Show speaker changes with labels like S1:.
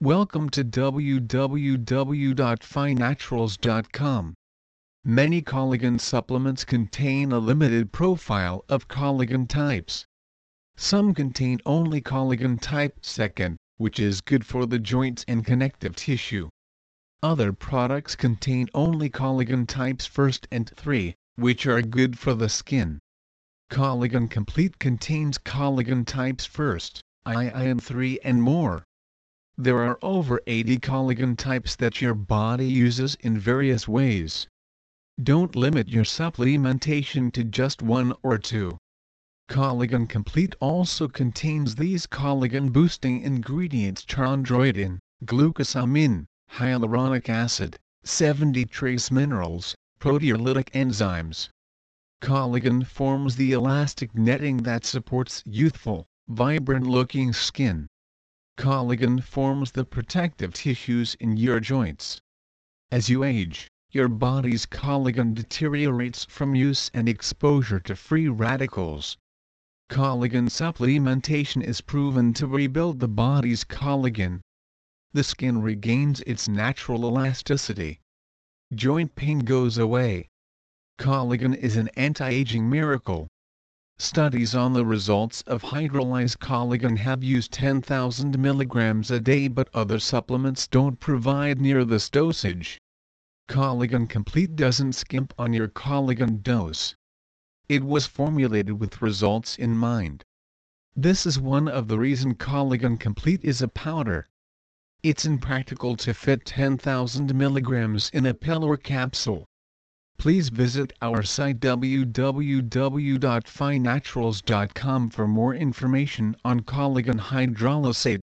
S1: Welcome to www.finaturals.com. Many collagen supplements contain a limited profile of collagen types. Some contain only collagen type 2, which is good for the joints and connective tissue. Other products contain only collagen types 1 and 3, which are good for the skin. Collagen Complete contains collagen types 1, II and 3 and more. There are over 80 collagen types that your body uses in various ways. Don't limit your supplementation to just one or two. Collagen Complete also contains these collagen-boosting ingredients chondroitin, glucosamine, hyaluronic acid, 70 trace minerals, proteolytic enzymes. Collagen forms the elastic netting that supports youthful, vibrant-looking skin. Collagen forms the protective tissues in your joints. As you age, your body's collagen deteriorates from use and exposure to free radicals. Collagen supplementation is proven to rebuild the body's collagen. The skin regains its natural elasticity. Joint pain goes away. Collagen is an anti-aging miracle. Studies on the results of hydrolyzed collagen have used 10,000 mg a day but other supplements don't provide near this dosage. Collagen Complete doesn't skimp on your collagen dose. It was formulated with results in mind. This is one of the reason Collagen Complete is a powder. It's impractical to fit 10,000 mg in a pill or capsule please visit our site www.finaturals.com for more information on collagen hydrolysate.